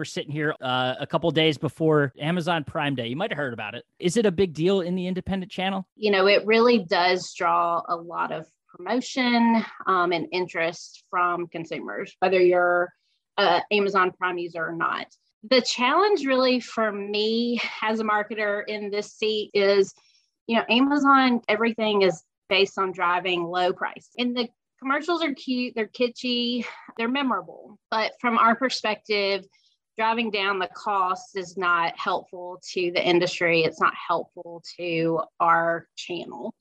we're sitting here uh, a couple days before Amazon Prime Day. You might have heard about it. Is it a big deal in the independent channel? You know, it really does draw a lot of promotion um, and interest from consumers, whether you're an Amazon Prime user or not. The challenge, really, for me as a marketer in this seat is, you know, Amazon, everything is based on driving low price. And the commercials are cute, they're kitschy, they're memorable. But from our perspective, driving down the cost is not helpful to the industry. It's not helpful to our channel.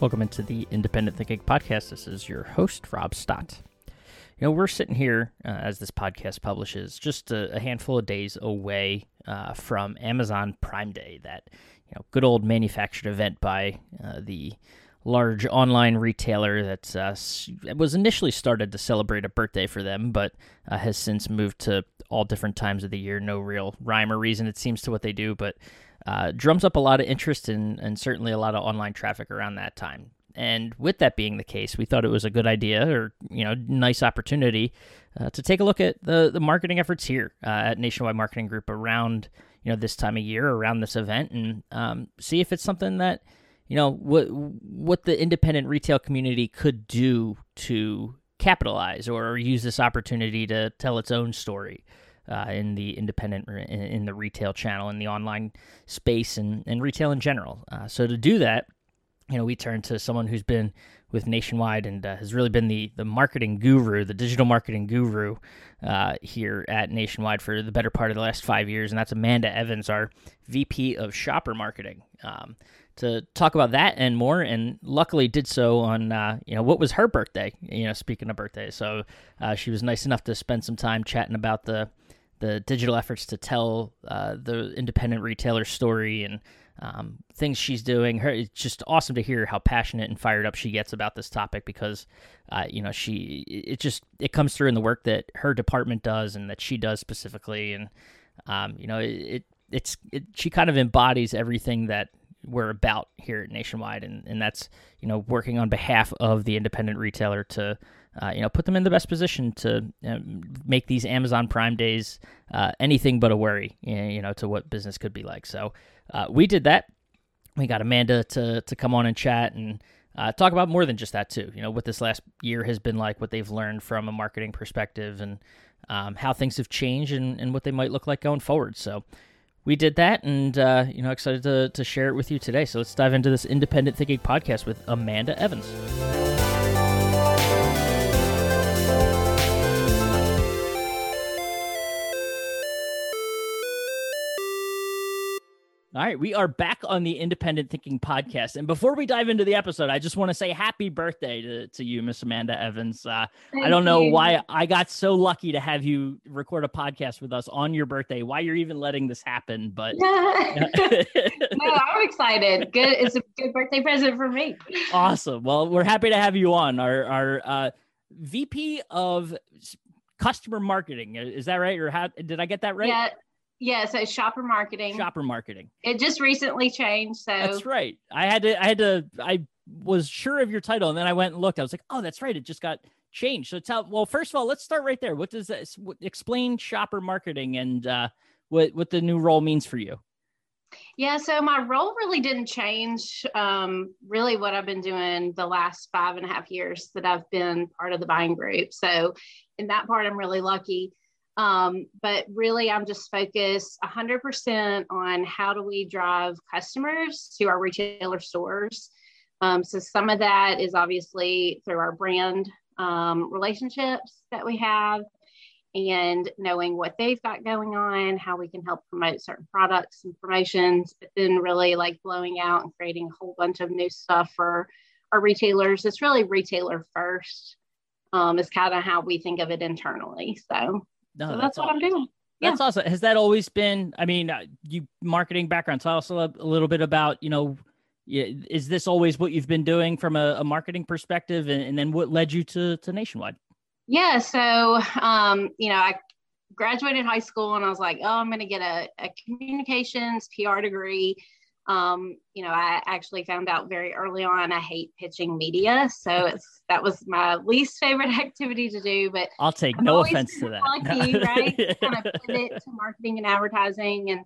Welcome into the Independent Thinking Podcast. This is your host, Rob Stott. You know, we're sitting here uh, as this podcast publishes, just a, a handful of days away uh, from Amazon Prime Day, that you know good old manufactured event by uh, the large online retailer that uh, was initially started to celebrate a birthday for them, but uh, has since moved to all different times of the year. No real rhyme or reason, it seems, to what they do, but uh, drums up a lot of interest and, and certainly a lot of online traffic around that time. And with that being the case, we thought it was a good idea or, you know, nice opportunity uh, to take a look at the, the marketing efforts here uh, at Nationwide Marketing Group around, you know, this time of year, around this event, and um, see if it's something that, you know, what, what the independent retail community could do to capitalize or use this opportunity to tell its own story. Uh, in the independent, in, the retail channel, in the online space, and, and retail in general. Uh, so to do that, you know, we turn to someone who's been with Nationwide and uh, has really been the the marketing guru, the digital marketing guru uh, here at Nationwide for the better part of the last five years, and that's Amanda Evans, our VP of Shopper Marketing. Um, to talk about that and more, and luckily did so on uh, you know what was her birthday. You know, speaking of birthday, so uh, she was nice enough to spend some time chatting about the the digital efforts to tell uh, the independent retailer story and um, things she's doing. Her it's just awesome to hear how passionate and fired up she gets about this topic because, uh, you know, she it just it comes through in the work that her department does and that she does specifically, and um, you know, it, it's it, she kind of embodies everything that we're about here at Nationwide, and and that's you know working on behalf of the independent retailer to. Uh, you know, put them in the best position to make these Amazon Prime days uh, anything but a worry. You know, to what business could be like. So, uh, we did that. We got Amanda to to come on and chat and uh, talk about more than just that too. You know what this last year has been like, what they've learned from a marketing perspective, and um, how things have changed and, and what they might look like going forward. So we did that, and uh, you know excited to to share it with you today. So let's dive into this independent thinking podcast with Amanda Evans. All right, we are back on the Independent Thinking podcast. And before we dive into the episode, I just want to say happy birthday to, to you, Miss Amanda Evans. Uh, I don't know you. why I got so lucky to have you record a podcast with us on your birthday, why you're even letting this happen. But no, I'm excited. Good. It's a good birthday present for me. Awesome. Well, we're happy to have you on. Our, our uh, VP of customer marketing. Is that right? Or how did I get that right? Yeah. Yeah, so shopper marketing. Shopper marketing. It just recently changed. So that's right. I had to. I had to. I was sure of your title, and then I went and looked. I was like, oh, that's right. It just got changed. So tell. Well, first of all, let's start right there. What does this explain shopper marketing and uh, what what the new role means for you? Yeah, so my role really didn't change. Um, really, what I've been doing the last five and a half years that I've been part of the buying group. So, in that part, I'm really lucky. Um, but really, I'm just focused 100% on how do we drive customers to our retailer stores. Um, so some of that is obviously through our brand um, relationships that we have and knowing what they've got going on, how we can help promote certain products and promotions, but then really like blowing out and creating a whole bunch of new stuff for our retailers. It's really retailer first um, is kind of how we think of it internally. So no, so that's, that's what awesome. I'm doing. That's yeah. awesome. Has that always been? I mean, uh, you marketing background. Tell us a, a little bit about you know, is this always what you've been doing from a, a marketing perspective, and, and, then what led you to to Nationwide? Yeah. So, um, you know, I graduated high school and I was like, oh, I'm going to get a, a communications PR degree. Um, you know, I actually found out very early on I hate pitching media, so it's that was my least favorite activity to do. But I'll take I'm no offense to that. Lucky, right? kind of pivot to marketing and advertising, and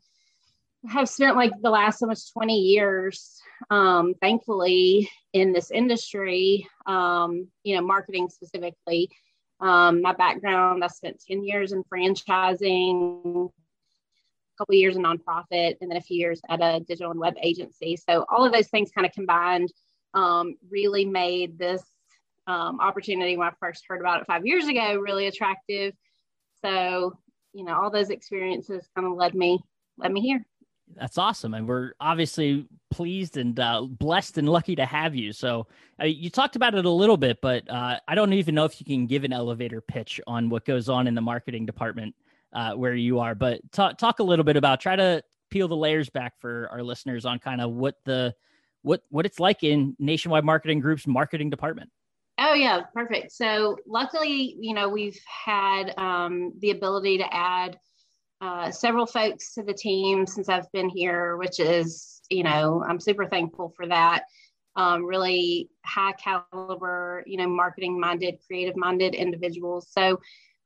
have spent like the last almost 20 years, um, thankfully, in this industry. Um, you know, marketing specifically. Um, my background, I spent 10 years in franchising, couple years in nonprofit and then a few years at a digital and web agency. So all of those things kind of combined um, really made this um, opportunity when I first heard about it five years ago really attractive. So you know all those experiences kind of led me led me here. That's awesome, and we're obviously pleased and uh, blessed and lucky to have you. So uh, you talked about it a little bit, but uh, I don't even know if you can give an elevator pitch on what goes on in the marketing department uh, where you are. But talk talk a little bit about try to peel the layers back for our listeners on kind of what the what what it's like in Nationwide Marketing Group's marketing department. Oh yeah, perfect. So luckily, you know, we've had um, the ability to add uh, several folks to the team since I've been here, which is, you know, I'm super thankful for that. Um, really high caliber, you know, marketing minded, creative minded individuals. So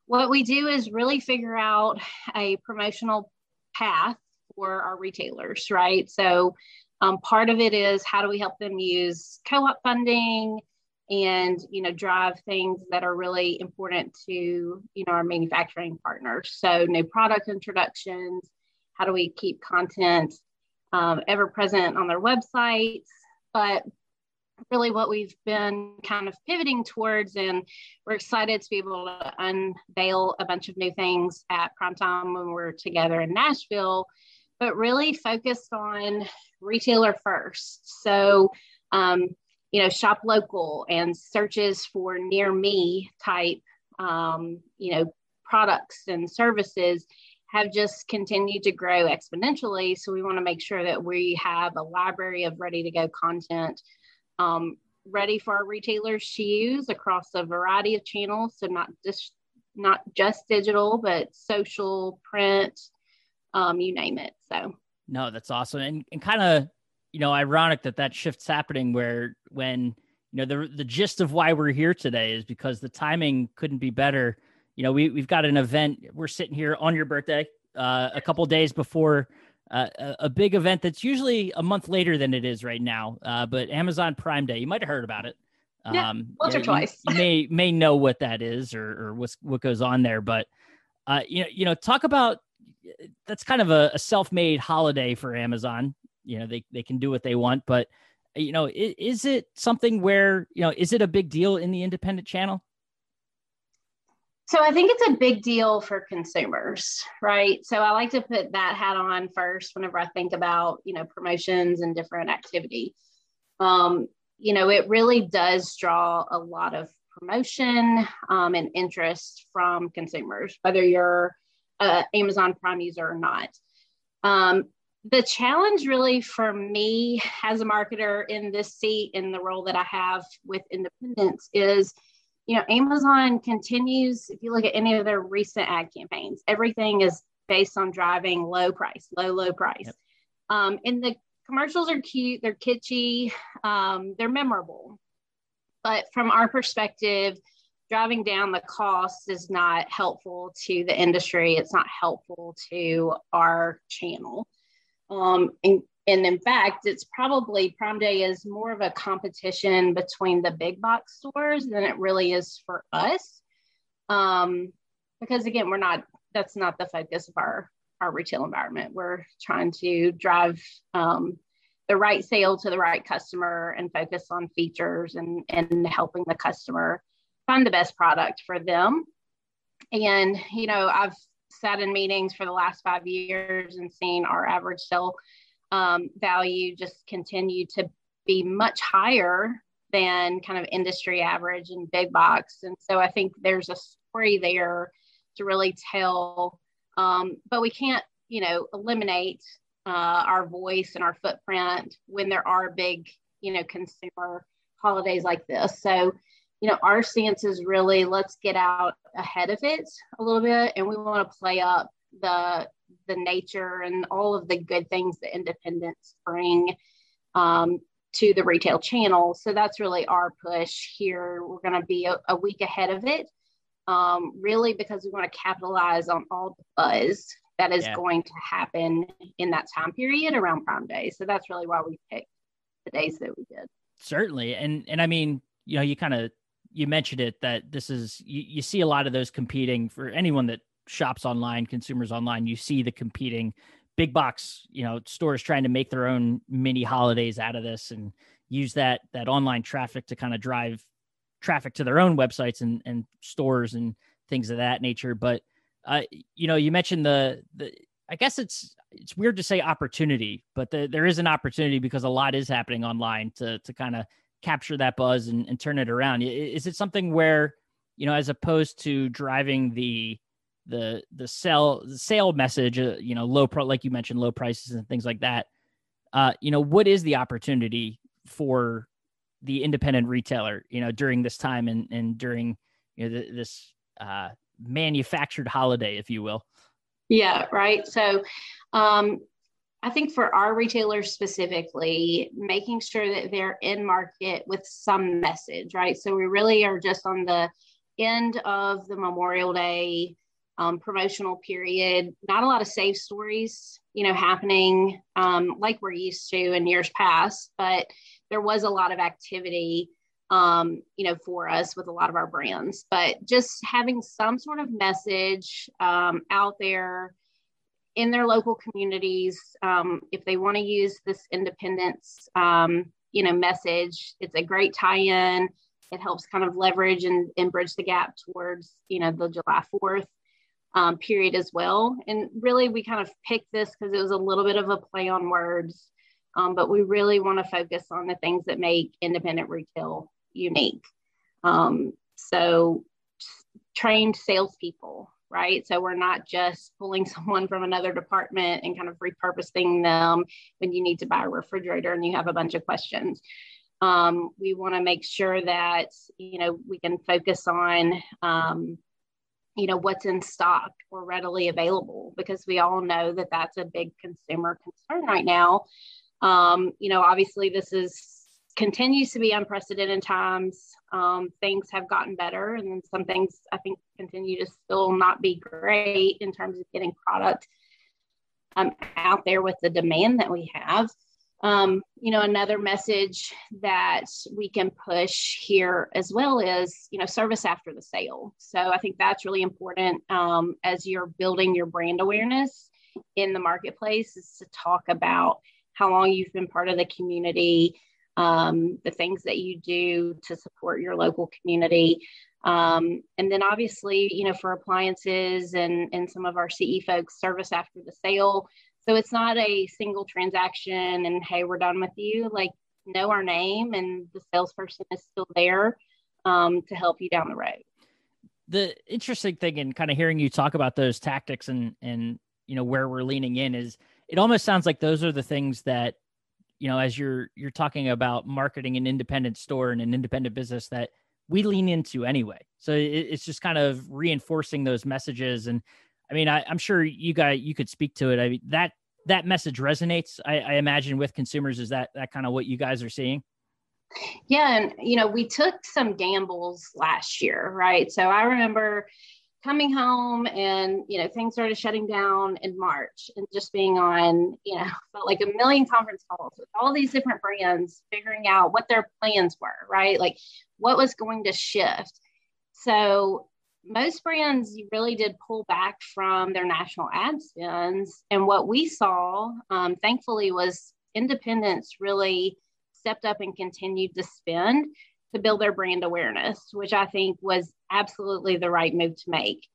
what we do is really figure out a promotional path for our retailers, right? So um, part of it is how do we help them use co-op funding and you know drive things that are really important to you know our manufacturing partners. So new product introductions. How do we keep content um, ever present on their websites? But really what we've been kind of pivoting towards and we're excited to be able to unveil a bunch of new things at prime time when we're together in nashville but really focused on retailer first. So um, you know shop local and searches for near me type um, you know products and services have just continued to grow exponentially. So we want to make sure that we have a library of ready to go content um, ready for our retailers to use across a variety of channels. So not just not just digital, but social, print, um, you name it. So no, that's awesome, and and kind of you know ironic that that shift's happening where when you know the the gist of why we're here today is because the timing couldn't be better. You know, we we've got an event. We're sitting here on your birthday, uh, a couple days before uh, a, big event that's usually a month later than it is right now. Uh, but Amazon Prime Day, you might have heard about it. Yeah, um, once or twice. you, may may know what that is or or what's what goes on there, but uh, you know, you know, talk about that's kind of a, a self-made holiday for Amazon. You know, they they can do what they want, but you know, is, is it something where you know, is it a big deal in the independent channel? So I think it's a big deal for consumers, right? So I like to put that hat on first whenever I think about, you know, promotions and different activity. Um, you know, it really does draw a lot of promotion um, and interest from consumers, whether you're a Amazon Prime user or not. Um, the challenge really for me as a marketer in this seat in the role that I have with independence is you know, Amazon continues, if you look at any of their recent ad campaigns, everything is based on driving low price, low, low price. Yep. Um, and the commercials are cute, they're kitschy, um, they're memorable. But from our perspective, driving down the cost is not helpful to the industry. It's not helpful to our channel. Um, and and in fact, it's probably Prime Day is more of a competition between the big box stores than it really is for us. Um, because again, we're not, that's not the focus of our, our retail environment. We're trying to drive um, the right sale to the right customer and focus on features and, and helping the customer find the best product for them. And, you know, I've sat in meetings for the last five years and seen our average sale um, value just continue to be much higher than kind of industry average and big box. And so I think there's a story there to really tell, um, but we can't, you know, eliminate uh, our voice and our footprint when there are big, you know, consumer holidays like this. So, you know, our stance is really let's get out ahead of it a little bit and we want to play up the the nature and all of the good things that independents bring um, to the retail channel. So that's really our push here. We're going to be a, a, week ahead of it, um, really because we want to capitalize on all the buzz that is yeah. going to happen in that time period around Prime Day. So that's really why we picked the days that we did. Certainly, and and I mean, you know, you kind of you mentioned it that this is you, you see a lot of those competing for anyone that shops online, consumers online. You see the competing big box, you know, stores trying to make their own mini holidays out of this and use that that online traffic to kind of drive traffic to their own websites and and stores and things of that nature. But uh, you know, you mentioned the the I guess it's it's weird to say opportunity, but the, there is an opportunity because a lot is happening online to to kind of capture that buzz and, and turn it around. Is it something where you know, as opposed to driving the the the sell the sale message, uh, you know, low pro like you mentioned, low prices and things like that. Uh, you know, what is the opportunity for the independent retailer, you know, during this time and and during you know the, this uh, manufactured holiday, if you will. Yeah, right. So, um, I think for our retailers specifically, making sure that they're in market with some message, right? So we really are just on the end of the Memorial Day um, promotional period. Not a lot of safe stories, you know, happening um, like we're used to in years past, but there was a lot of activity, um, you know, for us with a lot of our brands. But just having some sort of message um, out there in their local communities, um, if they want to use this independence, um, you know, message, it's a great tie-in. It helps kind of leverage and, and bridge the gap towards, you know, the July 4th um, period as well. And really, we kind of picked this because it was a little bit of a play on words, um, but we really want to focus on the things that make independent retail unique. Um, so, trained salespeople, right? So, we're not just pulling someone from another department and kind of repurposing them when you need to buy a refrigerator and you have a bunch of questions. Um, we want to make sure that you know we can focus on um, you know what's in stock or readily available because we all know that that's a big consumer concern right now. Um, you know obviously this is continues to be unprecedented times. Um, things have gotten better and then some things i think continue to still not be great in terms of getting product um, out there with the demand that we have um, you know, another message that we can push here as well is, you know, service after the sale. So I think that's really important um, as you're building your brand awareness in the marketplace is to talk about how long you've been part of the community, um, the things that you do to support your local community. Um, and then obviously, you know, for appliances and, and some of our CE folks, service after the sale so it's not a single transaction and hey, we're done with you. Like know our name and the salesperson is still there um, to help you down the road. The interesting thing in kind of hearing you talk about those tactics and and you know where we're leaning in is it almost sounds like those are the things that you know as you're you're talking about marketing an independent store and an independent business that we lean into anyway so it, it's just kind of reinforcing those messages and I mean, I, am sure you guys you could speak to it. I mean, that that message resonates. I, I imagine with consumers. Is that that kind of what you guys are seeing? Yeah, and you know, we took some gambles last year, right? So I remember coming home and you know things started shutting down in march and just being on you know felt like a million conference calls with all these different brands figuring out what their plans were right like what was going to shift so most brands really did pull back from their national ad spends. And what we saw, um, thankfully, was independents really stepped up and continued to spend to build their brand awareness, which I think was absolutely the right move to make.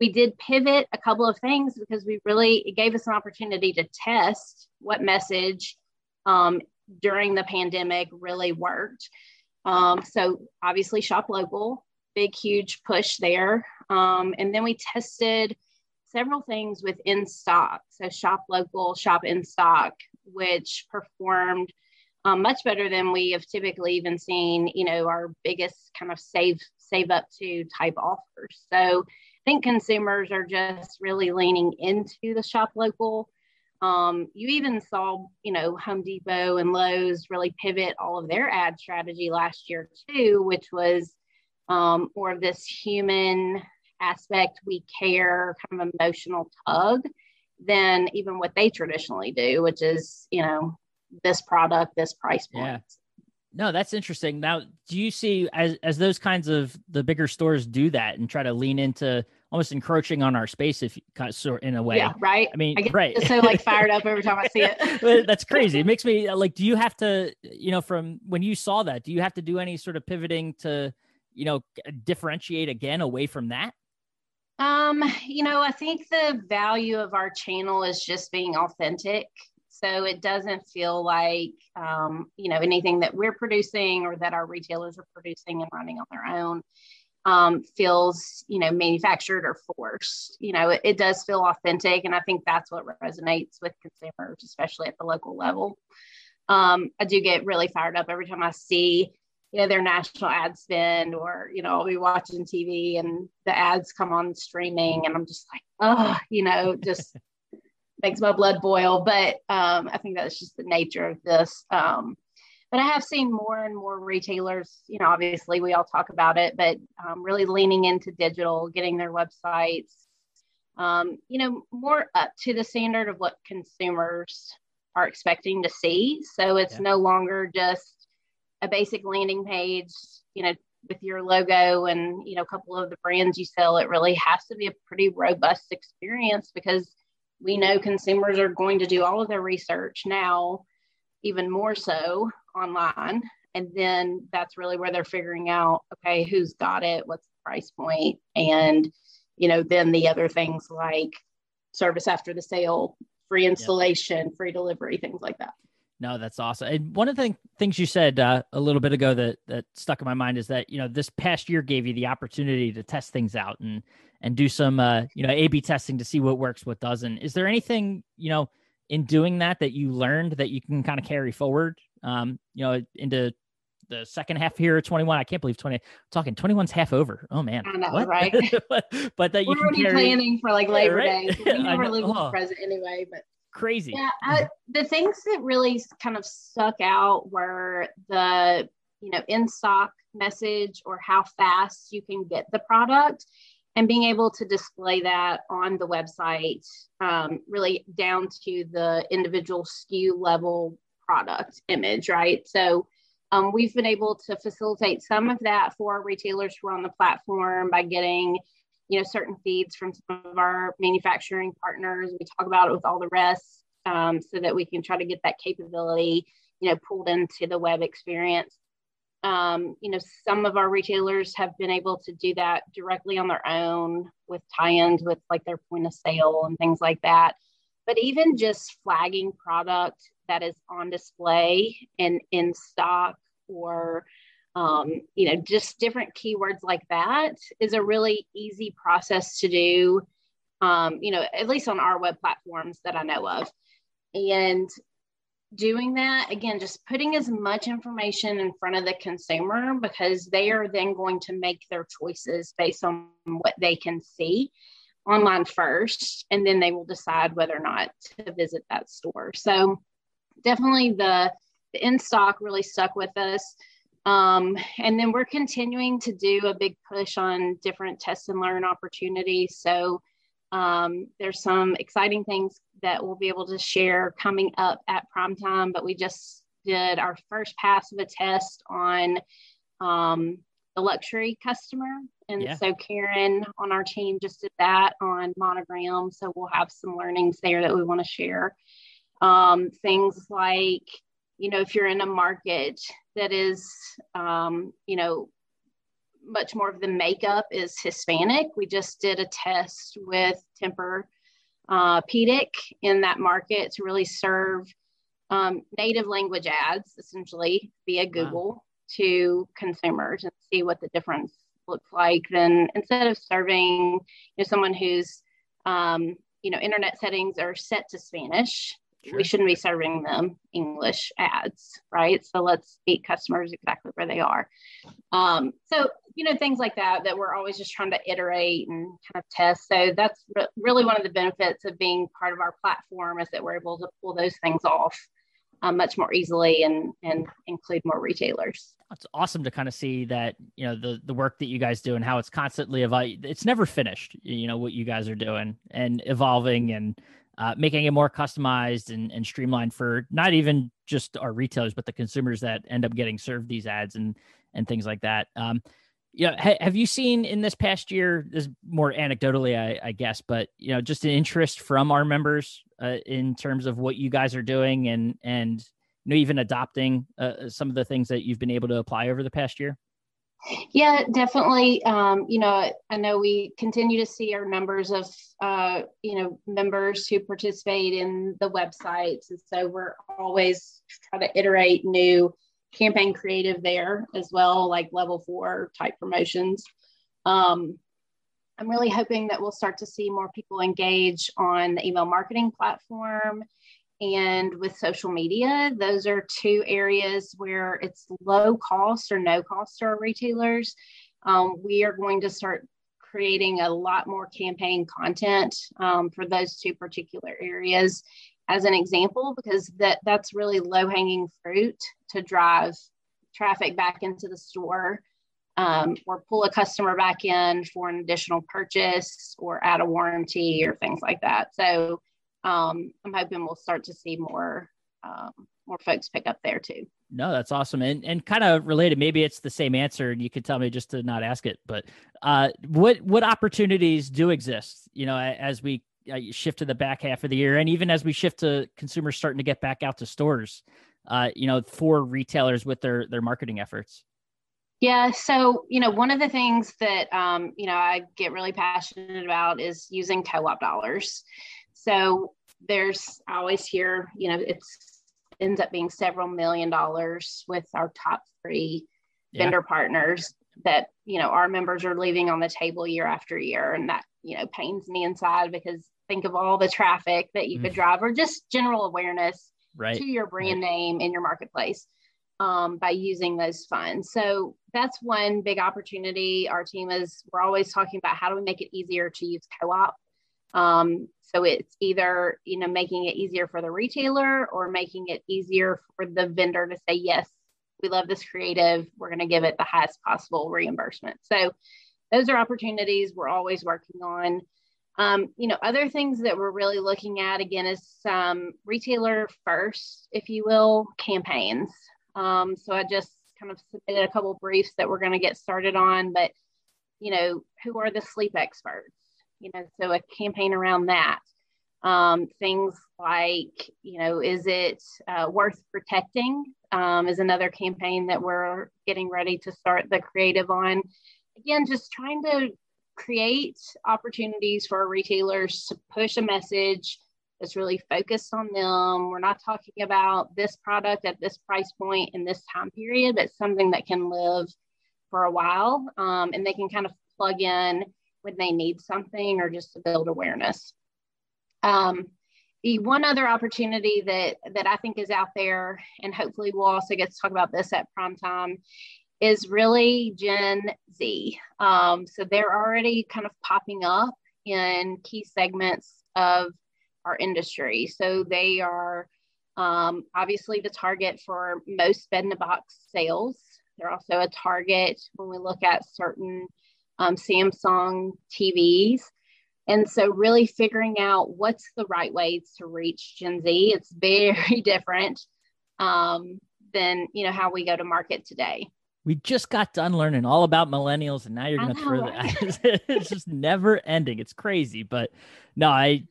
We did pivot a couple of things because we really, it gave us an opportunity to test what message um, during the pandemic really worked. Um, so obviously, shop local big, huge push there. Um, and then we tested several things with in stock. So shop local, shop in stock, which performed um, much better than we have typically even seen, you know, our biggest kind of save save up to type offers. So I think consumers are just really leaning into the shop local. Um, you even saw, you know, Home Depot and Lowe's really pivot all of their ad strategy last year too, which was um, more of this human aspect, we care, kind of emotional tug than even what they traditionally do, which is, you know, this product, this price point. Yeah. No, that's interesting. Now, do you see as as those kinds of the bigger stores do that and try to lean into almost encroaching on our space, if sort in a way? Yeah, right. I mean, I get right. So like fired up every time I see it. that's crazy. It makes me like. Do you have to, you know, from when you saw that, do you have to do any sort of pivoting to, you know, differentiate again away from that? Um, you know, I think the value of our channel is just being authentic. So it doesn't feel like, um, you know, anything that we're producing or that our retailers are producing and running on their own um, feels, you know, manufactured or forced. You know, it, it does feel authentic. And I think that's what resonates with consumers, especially at the local level. Um, I do get really fired up every time I see you know their national ad spend or you know i'll be watching tv and the ads come on streaming and i'm just like oh you know just makes my blood boil. But um, i think that's just the nature of this. Um, but i have seen more and more retailers you know obviously we all talk about it but um, really leaning into digital getting their websites um, you know more up to the standard of what consumers are expecting to see. So it's yeah. no longer just a basic landing page, you know, with your logo and you know a couple of the brands you sell, it really has to be a pretty robust experience because we know consumers are going to do all of their research now, even more so online. And then that's really where they're figuring out, okay, who's got it, what's the price point, and you know, then the other things like service after the sale, free installation, yep. free delivery, things like that. No, that's awesome. And one of the things you said uh, a little bit ago that that stuck in my mind is that you know this past year gave you the opportunity to test things out and and do some uh, you know A/B testing to see what works, what doesn't. Is there anything you know in doing that that you learned that you can kind of carry forward, um, you know, into the second half here at 21. I can't believe 20 talking 21's half over. Oh man. I know, what? right? but, that you We're already carry, planning for like Labor yeah, right? Day. We never live oh. present anyway, but crazy. Yeah, I, the things that really kind of stuck out were the you know in stock message or how fast you can get the product and being able to display that on the website um, really down to the individual SKU level product image, right? So um, we've been able to facilitate some of that for retailers who are on the platform by getting you know certain feeds from some of our manufacturing partners. We talk about it with all the rest um, so that we can try to get that capability you know pulled into the web experience. Um, you know some of our retailers have been able to do that directly on their own with tie-ins with like their point of sale and things like that. But even just flagging product that is on display and in stock or um, you know, just different keywords like that is a really easy process to do, um, you know, at least on our web platforms that I know of. And doing that, again, just putting as much information in front of the consumer because they are then going to make their choices based on what they can see online first, and then they will decide whether or not to visit that store. So definitely the, the in stock really stuck with us. Um, and then we're continuing to do a big push on different test and learn opportunities. So um, there's some exciting things that we'll be able to share coming up at prime time, but we just did our first pass of a test on um, the luxury customer. And yeah. so Karen on our team just did that on monogram. So we'll have some learnings there that we want to share. Um, things like you know, if you're in a market that is, um, you know, much more of the makeup is Hispanic, we just did a test with Tempur uh, Pedic in that market to really serve um, native language ads, essentially via Google wow. to consumers and see what the difference looks like. Then instead of serving, you know, someone whose um, you know internet settings are set to Spanish, Sure. We shouldn't be serving them English ads, right? So let's meet customers exactly where they are. Um, so, you know, things like that, that we're always just trying to iterate and kind of test. So that's re- really one of the benefits of being part of our platform is that we're able to pull those things off um, much more easily and, and include more retailers. It's awesome to kind of see that, you know, the, the work that you guys do and how it's constantly evolving. It's never finished, you know, what you guys are doing and evolving and, uh, making it more customized and, and streamlined for not even just our retailers, but the consumers that end up getting served these ads and and things like that. Um, yeah, ha- have you seen in this past year? This more anecdotally, I, I, guess, but you know, just an interest from our members uh, in terms of what you guys are doing and and you know even adopting uh, some of the things that you've been able to apply over the past year. Yeah, definitely. Um, you know, I know we continue to see our numbers of, uh, you know, members who participate in the websites. And so we're always trying to iterate new campaign creative there as well, like level four type promotions. Um, I'm really hoping that we'll start to see more people engage on the email marketing platform and with social media. Those are two areas where it's low cost or no cost to our retailers. Um, we are going to start creating a lot more campaign content um, for those two particular areas as an example because that that's really low hanging fruit to drive traffic back into the store um, or pull a customer back in for an additional purchase or add a warranty or things like that so um, I'm hoping we'll start to see more um, more folks pick up there too. No, that's awesome. And and kind of related, maybe it's the same answer and you could tell me just to not ask it, but uh, what what opportunities do exist, you know, as we uh, shift to the back half of the year and even as we shift to consumers starting to get back out to stores, uh, you know, for retailers with their their marketing efforts? Yeah, so you know, one of the things that um, you know I get really passionate about is using co-op dollars. So there's I always hear, you know, it's ends up being several million dollars with our top three yeah. vendor partners that you know our members are leaving on the table year after year and that you know pains me inside because think of all the traffic that you mm. could drive or just general awareness right. to your brand right. name in your marketplace um, by using those funds so that's one big opportunity our team is we're always talking about how do we make it easier to use co-op um, so it's either you know making it easier for the retailer or making it easier for the vendor to say yes, we love this creative. We're going to give it the highest possible reimbursement. So those are opportunities we're always working on. Um, you know, other things that we're really looking at again is some retailer first, if you will, campaigns. Um, so I just kind of submitted a couple briefs that we're going to get started on, but you know, who are the sleep experts? You know, so a campaign around that. Um, things like, you know, is it uh, worth protecting? Um, is another campaign that we're getting ready to start the creative on. Again, just trying to create opportunities for our retailers to push a message that's really focused on them. We're not talking about this product at this price point in this time period, but something that can live for a while um, and they can kind of plug in when they need something or just to build awareness. Um, the one other opportunity that that I think is out there, and hopefully we'll also get to talk about this at prime time, is really Gen Z. Um, so they're already kind of popping up in key segments of our industry. So they are um, obviously the target for most bed in box sales. They're also a target when we look at certain um, Samsung TVs. And so, really figuring out what's the right way to reach Gen Z. It's very different um, than you know how we go to market today we just got done learning all about millennials and now you're going to throw that it's just never ending. It's crazy but no i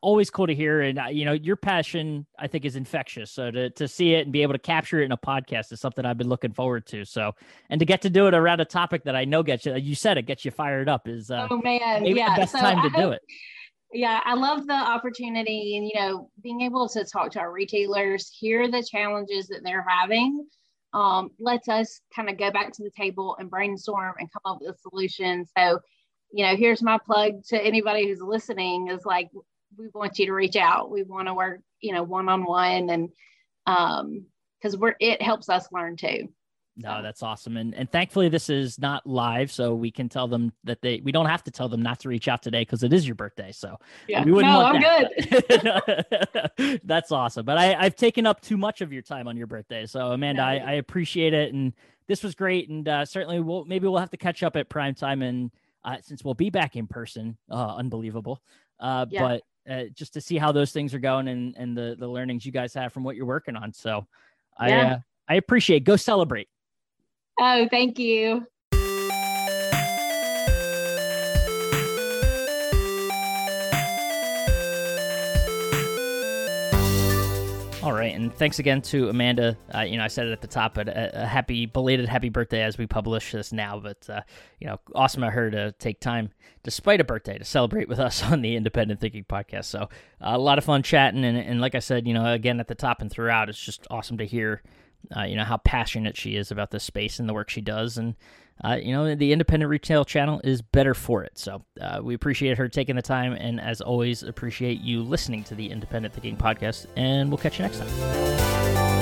always cool to hear and you know your passion i think is infectious. So to, to see it and be able to capture it in a podcast is something i've been looking forward to. So and to get to do it around a topic that i know gets you you said it gets you fired up is uh, oh man. yeah the best so time to do it. yeah i love the opportunity and you know being able to talk to our retailers hear the challenges that they're having um, lets us kind of go back to the table and brainstorm and come up with a solution. So, you know, here's my plug to anybody who's listening is like, we want you to reach out. We want to work, you know, one on one, and um, because we're it helps us learn too. No, that's awesome. And and thankfully this is not live, so we can tell them that they we don't have to tell them not to reach out today because it is your birthday. So yeah, we wouldn't no, I'm that. good. that's awesome. But I, I've taken up too much of your time on your birthday. So Amanda, no. I, I appreciate it. And this was great. And uh, certainly we'll maybe we'll have to catch up at prime time and uh, since we'll be back in person, uh, unbelievable. Uh, yeah. but uh, just to see how those things are going and and the the learnings you guys have from what you're working on. So I yeah. uh, I appreciate. Go celebrate. Oh, thank you. All right, and thanks again to Amanda. Uh, you know, I said it at the top, but a, a, happy belated happy birthday as we publish this now. But uh, you know, awesome of her to take time, despite a birthday, to celebrate with us on the Independent Thinking podcast. So uh, a lot of fun chatting, and, and like I said, you know, again at the top and throughout, it's just awesome to hear uh, you know how passionate she is about this space and the work she does, and uh, you know the independent retail channel is better for it. So uh, we appreciate her taking the time, and as always, appreciate you listening to the Independent Thinking podcast. And we'll catch you next time.